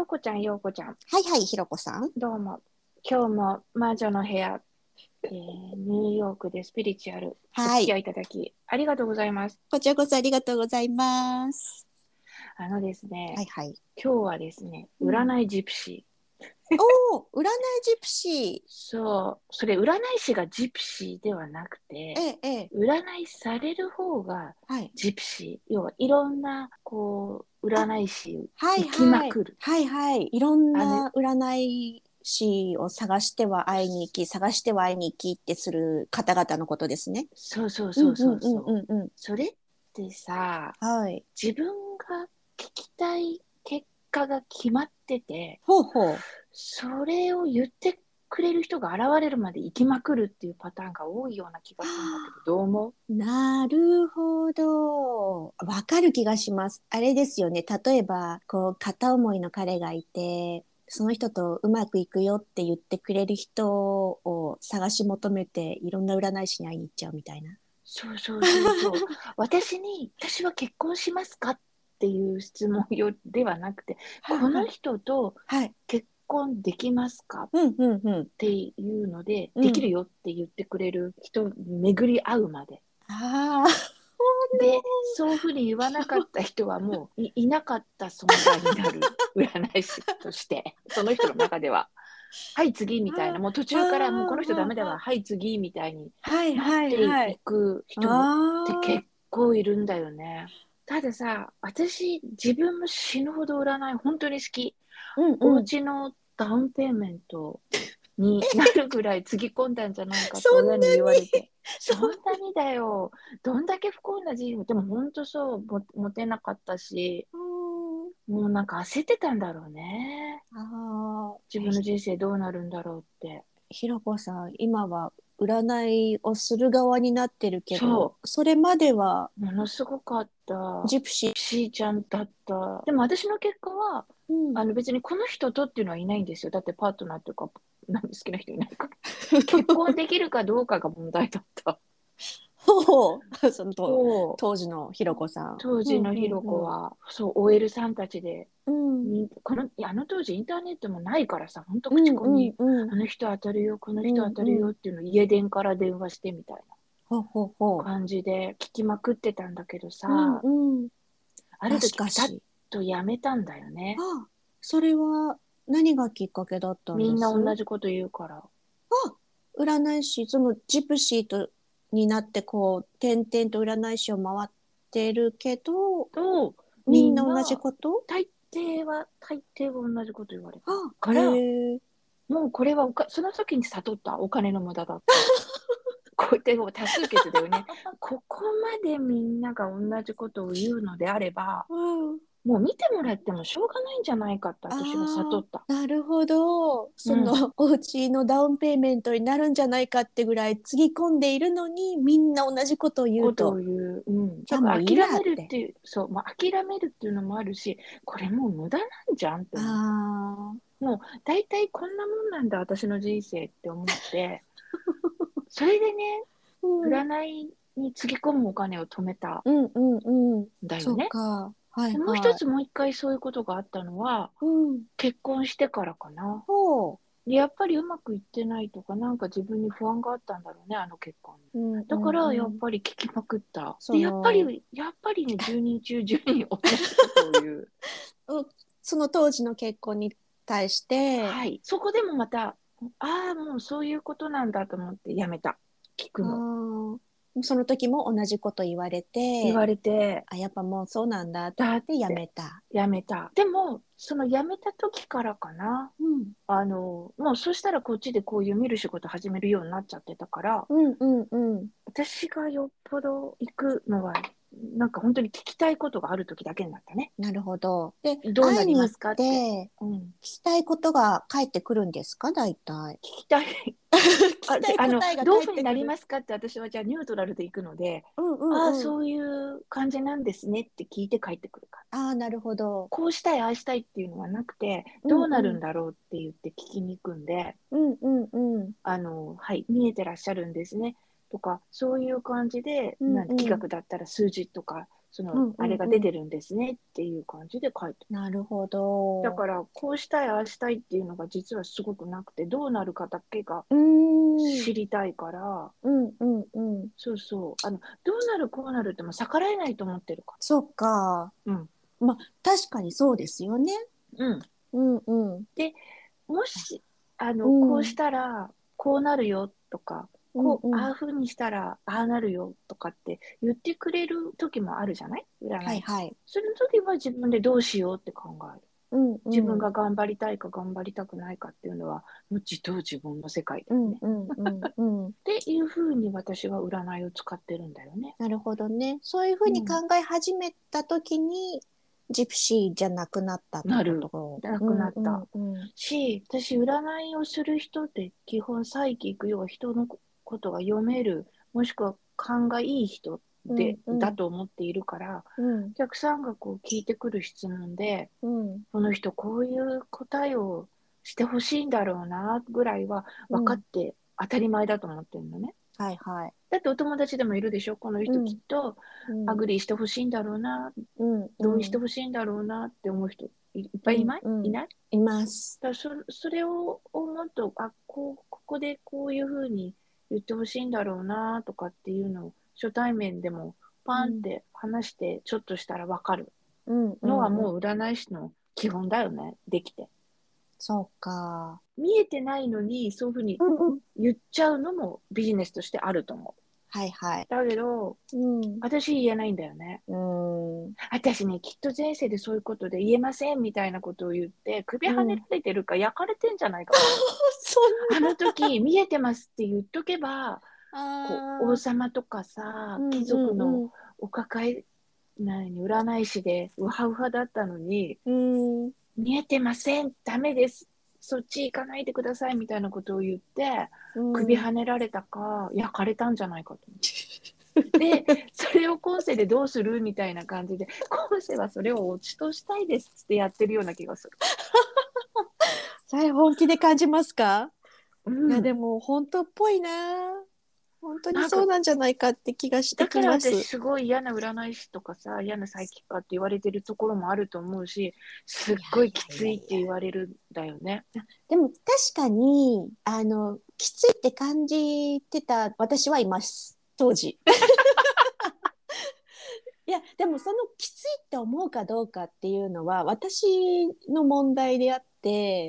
ようこちゃん、ようこちゃん。はいはい、ひろこさん。どうも。今日も魔女の部屋、えーニューヨークでスピリチュアル、はいお付き合いいただき、ありがとうございます。こちらこそありがとうございます。あのですね、はいはい。今日はですね、うん占いジプシー。おお、占いジプシそう、それ占い師がジプシーではなくー。て、ええ、ええ。占いされる方がはい。ジプシー。要はいろんな、こう、占い師はい行きまはいくる。はいはい。いろんな占い師を探しては会いに行き、探しては会いに行きってする方々のことですね。そうそうそうそうそう。うんうんうんうん。それってさ、はい。自分が聞きたい結果が決まってて、ほうほう。それを言ってくれる人が現れるまで行きまくるっていうパターンが多いような気がするんだけど、どう思う？なるほど。わかる気がします。あれですよね。例えば、こう、片思いの彼がいて、その人とうまくいくよって言ってくれる人を探し求めて、いろんな占い師に会いに行っちゃうみたいな。そうそうそうそう。私に、私は結婚しますか？っていう質問よではなくて、この人とはい。結婚できますか？っうんうんうん。ていうので、うんできるよって言ってくれる人に巡り合うまで。ああ。で、そういうふうに言わなかった人はもういいなかった存在になる占い師として、その人の中では。はい、次みたいな、もう途中からもうこの人ダメだわ、はい、次みたいにはいなはってい。く人あって結構いるんだよね。たださ、私、自分も死ぬほど占い本当に好き。うんおうん。家のダウンペイメントになるぐらいつぎ込んだんじゃないかって そんなに？親に言われて。そそんなにだよ。どんだけ不幸な人生でも本当そう、もモテなかったし、もうなんか焦ってたんだろうね。ああ。自分の人生どうなるんだろうって。ひろこさん、今は占いをする側になってるけどそ、それまではものすごかった。ジプシー。しーちゃんだった。でも私の結果は、うんあの別にこの人とっていうのはいないんですよ。だってパートナーというか、なんで好きな人いないから。結婚できるかどうかが問題だった。ほうその当時のひろこさん。当時のひろ子は、そう、OL さんたちで、うん。にこのあの当時インターネットもないからさ、本当口コミ、うんうんうんあの人当たるよ、この人当たるよっていうのを家電から電話してみたいほうほうほな感じで聞きまくってたんだけどさ、う。うんうん。ある時ピタッし。とやめたんだよね。あ、それは何がきっかけだったんです？みんな同じこと言うから。占い師、そのジプシーとになってこう、点々と占い師を回ってるけど、と、みんな同じこと？大抵は、大抵は同じこと言われた。あ、からもうこれはおかその時に悟ったお金の無駄だった。こうでも多数決だよね。ここまでみんなが同じことを言うのであれば、うん。もう見てもらってもしょうがないんじゃないかって私は悟った。なるほど。その、お家のダウンペイメントになるんじゃないかってぐらいつぎ込んでいるのに、みんな同じことを言うと。ことを言う。うん。諦めるっていう、そう、まあ、諦めるっていうのもあるし、これもう無駄なんじゃんって思う。あもう大体こんなもんなんだ私の人生って思って、それでね、あ。うん占いにつぎ込むお金を止めたうんうんうん。んだそうよね。か。はいはい。でもう一つもう一回そういうことがあったのはうん。結婚してからかな。ほでやっぱりうまくいってないとかなんか自分に不安があったんだろうねあの結婚に。う。うんだからやっり。ぱり聞きまくった。でやっぱりやっぱりね 10人中10人同とを言う。その当時の結婚に対して、はい。そこでもまたああもうそういうことなんだと思ってやめた。聞くあの。ーその時も同じこと言われて、言われてあ、やっぱもうそうなんだってだってやめた。やめた。でもそのやめた時からかな。うん。あのもうそしたらこっちでこういう見る仕事始めるようになっちゃってたからうんうんうん。私がよっぽど行くのはなんか本当に聞きたいことがある時だけになったね。なるほど。で、どうなりますかって。うん、聞聞きたいことが返ってくるんですか？大体。きたい。聞あであの答えがどういうふうになりますかって私はじゃあニュートラルで行くので、うんうんうん、ああそういう感じなんですねって聞いて帰ってくるから。ああ、なるほど。こうしたいああしたいっていうのはなくてどうなるんだろうって言って聞きに行くんで、うんうんうん。あのはい見えてらっしゃるんですね。とかそういう感じで、うんうんなん企画だったら数字とかその、うんうんうんあれが出てるんですねっていう感じで書いてなるほど。だからこうしたいああしたいっていうのが実はすごくなくてどうなるかだけが。知りたいから、うんうんうん。そうそうあのどうなるこうなるってもう逆らえないと思ってるかそっか。うん。まあ確かにそうですよね。ら、うん、うんうん。もしあの、うんこうしたらこうなるよとかこう、うん。うんああいうふうにしたらああなるよとかって言ってくれる時もあるじゃない？占い、はいはい。それの時は自分でどうしようって考える。うんうん、自分が頑張りたいか頑張りたくないかっていうのはもう自動自分の世界だうよね、んうんうんうん。っていうふうに私は占いを使ってるんだよね。なるほどね。そういうふうに考え始めた時に、ジプシーじゃなくなったなる。なくなった。うんうんし私占いをする人って基本サイキック要は人のことが読めるもしくは勘がいい人で、うんうん。だと思っているからうん。お客さんがこう聞いてくる質問でうん。この人こういう答えをしてほしいんだろうなぐらいは分かって当たり前だと思ってるのね。はいはい。だってお友達でもいるでしょ？この人きっとうん。 agree してほしいんだろうな、うん。同意してほしいんだろうなって思う人いいっぱいいない、うん。うん。いない？います。だそそれを思うとあこうここでこういうふうに言ってほしいんだろうなとかっていうのを初対面でもパンって話してちょっとしたら分かるうんのはもう占い師の基本だよねできてそうか。見えてないのにそういうふうに。言っちゃうのもビジネスとしてあると思うはいはい。だけどうん。私言えないんだよねうん。私ねきっと前世でそういうことで言えませんみたいなことを言って首跳ねられてるか焼かれてんじゃないかな、そんあの時見えてますって言っとけばこな。う王様とかさ貴族のお抱え何占い師でウハウハだったのにうん。うん。見えてませんダメですそっち行かないでくださいみたいなことを言ってうん首跳ねられたか焼かれたんじゃないかと思って。でそれを今世でどうするみたいな感じで今世はそれを落ちとしたいですってやってるような気がする。それ本気で感じますか、うんいやでも本当っぽいな本当にそうなんじゃないかって気がしてだからきます私すごい嫌な占い師とかさ嫌なサイキックって言われてるところもあると思うしすっごいきついって言われるんだよね。でも確かにあのきついって感じてた私はいます。当時。いやでもそのきついって思うかどうかっていうのは私の問題であって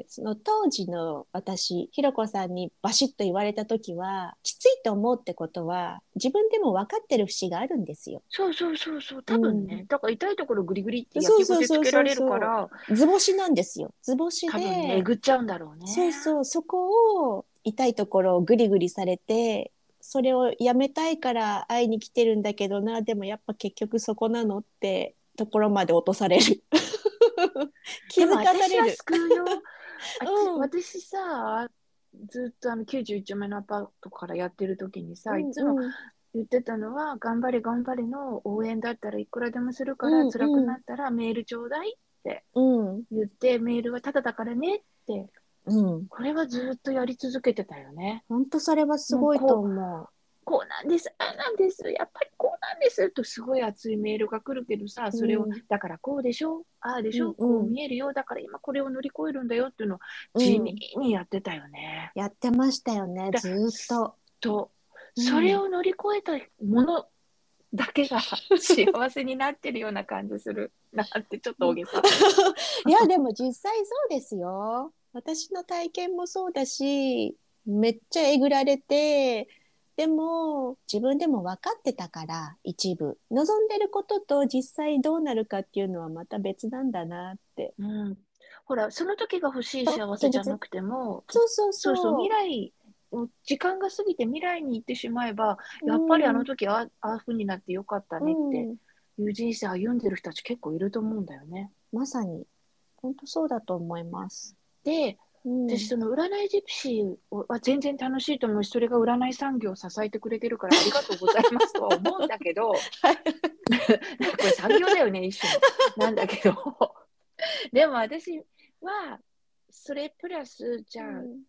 その当時の私ひろこさんにバシッと言われた時はきついと思うってことは自分でも分かってる節があるんですよ。そうそうそうそう。多分ね、うん。だから痛いところグリグリって焼きそうそうそうそう。でつけられるから。図星なんですよ。図星で。多分ねえぐっちゃうんだろうね。そうそう、そこを痛いところをグリグリされて、それをやめたいから会いに来てるんだけどな、でもやっぱ結局そこなのってところまで落とされる。気づかされる。救う ん私さずっとあの91丁目のアパートからやってる時にさ、いつもうん言ってたのは「頑張れ頑張れ」の応援だったらいくらでもするから、うんうん辛くなったらメールちょうだいうん、言ってメールはタダだからねってうん。これはずっとやり続けてたよね。本当それはすごいと思う。こうなんですああなんですやっぱりこうなんですとすごい熱いメールが来るけどさそれを、うんだからこうでしょああでしょ、うんこうんう見えるよだから今これを乗り越えるんだよっていうのをうん地味にやってたよね。やってましたよね、だずーっと。とうんそれを乗り越えたものだけが 幸せになってるような感じするなってちょっと大げさ。いや、でも実際そうですよ。私の体験もそうだし、めっちゃえぐられて、でも自分でも分かってたから、一部。望んでることと実際どうなるかっていうのはまた別なんだなって。うん、ほらその時が欲しい幸せじゃなくてもそうそうそ。そううそう未来時間が過ぎて未来に行ってしまえばやっぱりあの時あああいう風になってよかったねってうんいう人生歩んでる人たち結構いると思うんだよね。まさに。本当そうだと思います。でうん、私その占いジプシーは全然楽しいと思うしそれが占い産業を支えてくれてるからありがとうございますとは思うんだけど なんかこれ産業だよね一緒になんだけどでも私はそれプラスじゃあ、うん。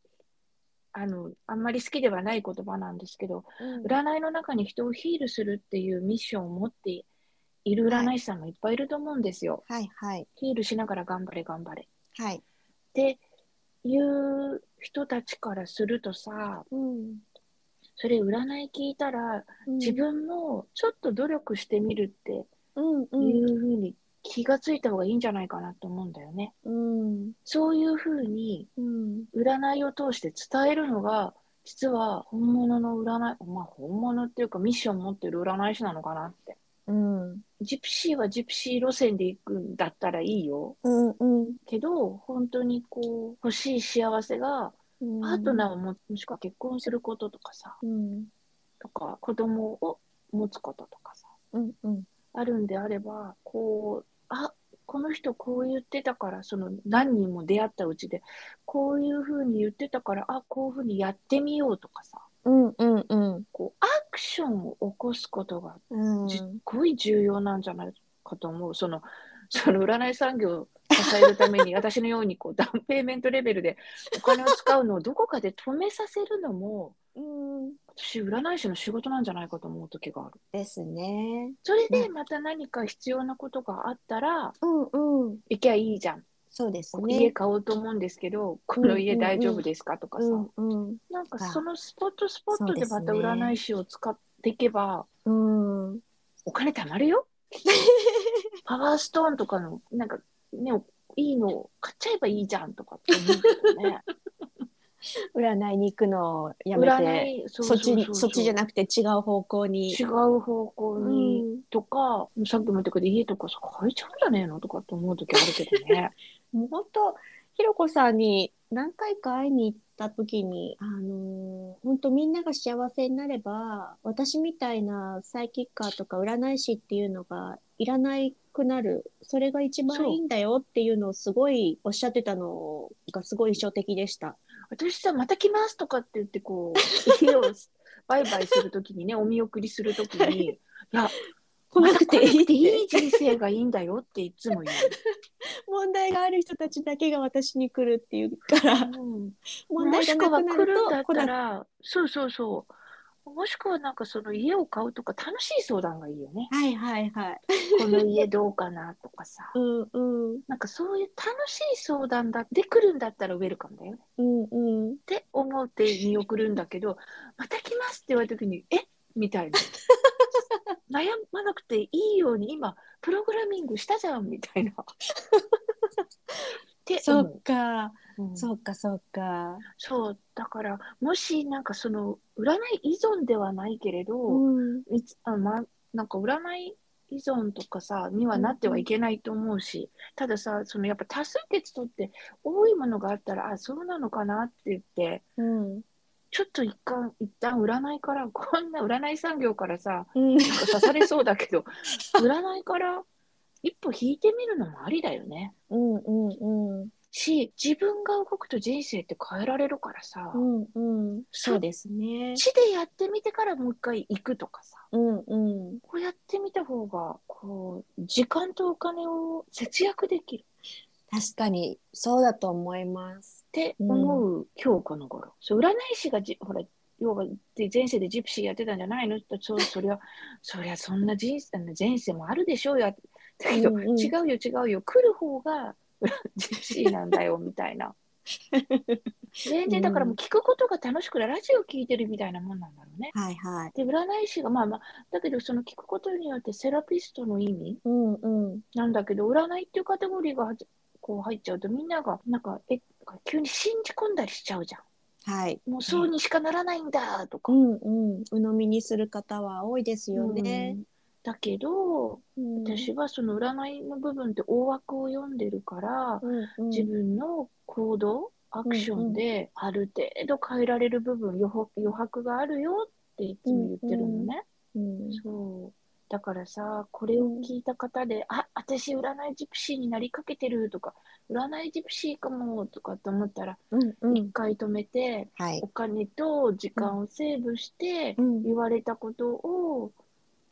あのあんまり好きではない言葉なんですけど、うん。占いの中に人をヒールするっていうミッションを持っている占い師さんもいっぱいいると思うんですよ。はい。はい。ヒールしながら頑張れ頑張れ。はい。っていう人たちからするとさ、うんそれ占い聞いたら自分もちょっと努力してみるってうんういうんふうに気がついた方がいいんじゃないかなと思うんだよね。うん。そういうふうにうん。占いを通して伝えるのが実は本物の占い、まあ本物っていうかミッション持ってる占い師なのかなって。うんジプシーはジプシー路線で行くんだったらいいよ。うんうん。けど、本当にこう、欲しい幸せが、うん。パートナーを持つ、もしくは結婚することとかさ、うん。とか、子供を持つこととかさ、うんうん。あるんであれば、こう、あ、この人こう言ってたから、その何人も出会ったうちで、こういうふうに言ってたから、あ、こういうふうにやってみようとかさ、うんうんうんこう、アクションを起こすことがうんすっごい重要なんじゃないかと思う。その、その占い産業を支えるために、私のようにこうダウンペイメントレベルでお金を使うのをどこかで止めさせるのも、うん私、占い師の仕事なんじゃないかと思う時がある。ですね。それでまた何か必要なことがあったら、うんうん行きゃいいじゃん。そうです家ね。買おうと思うんですけど、この家大丈夫ですかとかさ、うんうんなんかそのスポットスポットでまた占い師を使っていけば、うんお金貯まるよ。パワーストーンとかの、なんかね、いいの買っちゃえばいいじゃんとかって思うけどね。占いに行くのをやめ占て、い、そそっちにそっちじゃななくて違う方向に。違う方向に、うんとか、さっきも言ったけど、家とかさ、買えちゃうんじゃねえのとかって思う時あるけどね。本当ひろこさんに何回か会いに行った時に、あのー本当みんなが幸せになれば、私みたいなサイキッカーとか占い師っていうのがいらないくなる。それが一番いいんだよっていうのをすごいおっしゃってたのがすごい印象的でした。私さ、また来ますとかって言って、こう、家をバイバイするときにね、お見送りするときに、い。や、来なくていいいい人生がいいんだよっていつも言問題がある人たちだけが私に来るっていうから、う。うん。問題がなくなる来るんだっと来そうそうそう。もしくはなんかその家を買うとか楽しい相談がいいよね。はいはいはい。この家どうかなとかさ。うんうんなんかそういう楽しい相談だで来るんだったらウェルカムだよね。うんうん。って思って見送るんだけど、また来ますって言われた時に、え？みたいな。悩まなくていいように今、プログラミングしたじゃんみたいな。ってそ思っか、う。うんそっかそっか。そう、だから、もしなんかその、占い依存ではないけれど、うんいつあま、なんか占い依存とかさ、にはなってはいけないと思うし、たださ、そのやっぱ多数決取って多いものがあったら、あ、そうなのかなって言って、うんちょっと一旦、一旦占いから、こんな占い産業からさ、うんなんか刺されそうだけど、占いから一歩引いてみるのもありだよね。うんうんうんし、自分が動くと人生って変えられるからさ、うんうんそうですね。地でやってみてからもう一回行くとかさ、うんうんこうやってみた方が、こう、時間とお金を節約できる確かにそうだと思います。って思う今日この頃。そう占い師がじ、ほら、要はで前世でジプシーやってたんじゃないのってそうそりゃ、そりゃそんな人生前世もあるでしょうよ。だけど、うんうん違うよ違うよ。来る方がジプシーなんだよみたいな。全然だからもう聞くことが楽しくてラジオ聞いてるみたいなもんなんだろうね。はいはい。で、占い師がまあまあ、だけどその聞くことによってセラピストの意味うんうんなんだけど、占いっていうカテゴリーがこう入っちゃうとみんながなんか、え、急に信じ込んだりしちゃうじゃはい。ん。もうそうにしかならないんだとか。うんうん鵜呑みにする方は多いですよねう。んだけど、うん。私はその占いの部分って大枠を読んでるから、うんうん。自分の行動、アクションである程度変えられる部分、余白余白があるよっていつも言ってるのね。うんそう。だからさ、これを聞いた方で、あ、私占いジプシーになりかけてるとか、占いジプシーかもとかって思ったら、うんうん。一回止めて、はい。お。金と時間をセーブして、うん。言われたことを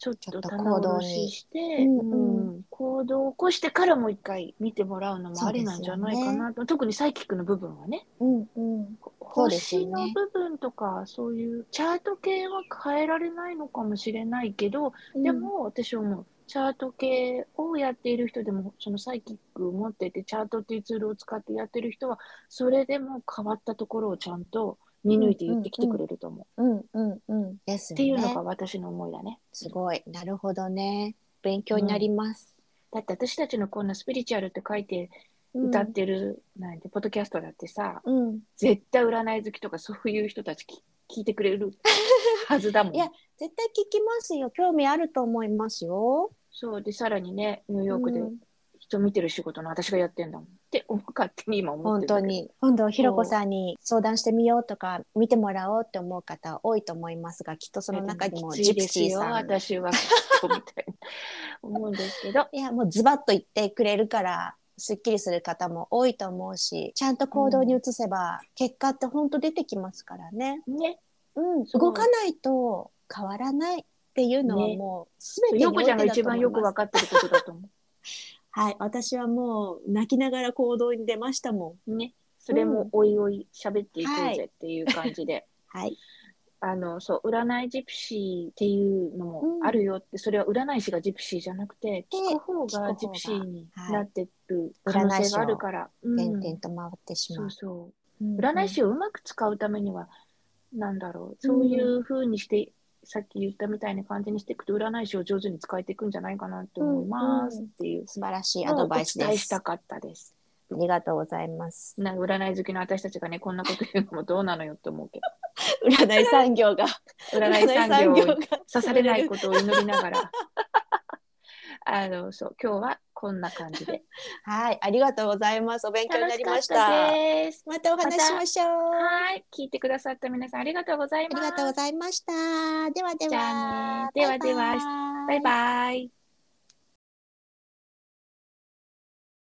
ちょっとと棚行動卸に。しして、うんうん。うん。行動を起こしてからもう一回見てもらうのもありなんじゃないかなと、特にサイキックの部分はね。うんうん。ね。星の部分とかそういうチャート系は変えられないのかもしれないけど、でも私はもうチャート系をやっている人でもそのサイキックを持っててチャートっていうツールを使ってやってる人はそれでも変わったところをちゃんと見抜いて言ってきてくれると思う。うんうんうん。です。っていうのが私の思いだね。すごい。なるほどね。勉強になります。だって私たちのこんなスピリチュアルって書いて歌ってる、なんてポッドキャストだってさうん。絶対占い好きとかそういう人たちき聞いてくれるはずだもん。いや絶対聞きますよ。興味あると思いますよ。そうでさらにねニューヨークでうん人見てる仕事の私がやってんだもん。って思勝手に今思っ本てるんだけ。ど当に。今度、ひろこさんに相談してみようとか、見てもらおうって思う方多いと思いますが、きっとその中にもきつジプシーさん。私はみたいな。思うんですけど。いや、もうズバッと言ってくれるから、すっきりする方も多いと思うし、ちゃんと行動に移せば、結果って本当出てきますからね。ね。うん、そう。動かないと変わらないっていうのはね。もう全てによこちゃんがおいてだと一番よ思います。く分かってることだと思はい、私はもう泣きながら行動に出ましたもん。うね。それもおいおい喋っていこうはいぜっていう感じで、はい。あのそう占いジプシーっていうのもあるよって、それは占い師がジプシーじゃなくて聞く方がジプシーになってる可能性があるから、うん。点々と回ってしま。そううそう。うん占い師をうまく使うためには、なんだろう、そういう風にして、さっき言ったみたいな感じにしていくと、占い師を上手に使えていくんじゃないかなと思いますっていう素晴らしいアドバイスです。伝えしたかったです。ありがとうございます。な占い好きの私たちがね、こんなこと言うのもどうなのよって思うけ 占い産業が。ど、占い産業をが刺されないことを祈りながら、あの、そう、今日はこんな感じで。はい、ありがとうございます。お勉強になりました。た。またお話ししましょう。はい、聞いてくださった皆さんありがとうございます。ありがとうございました。ではでじゃは。ではではバイバイ。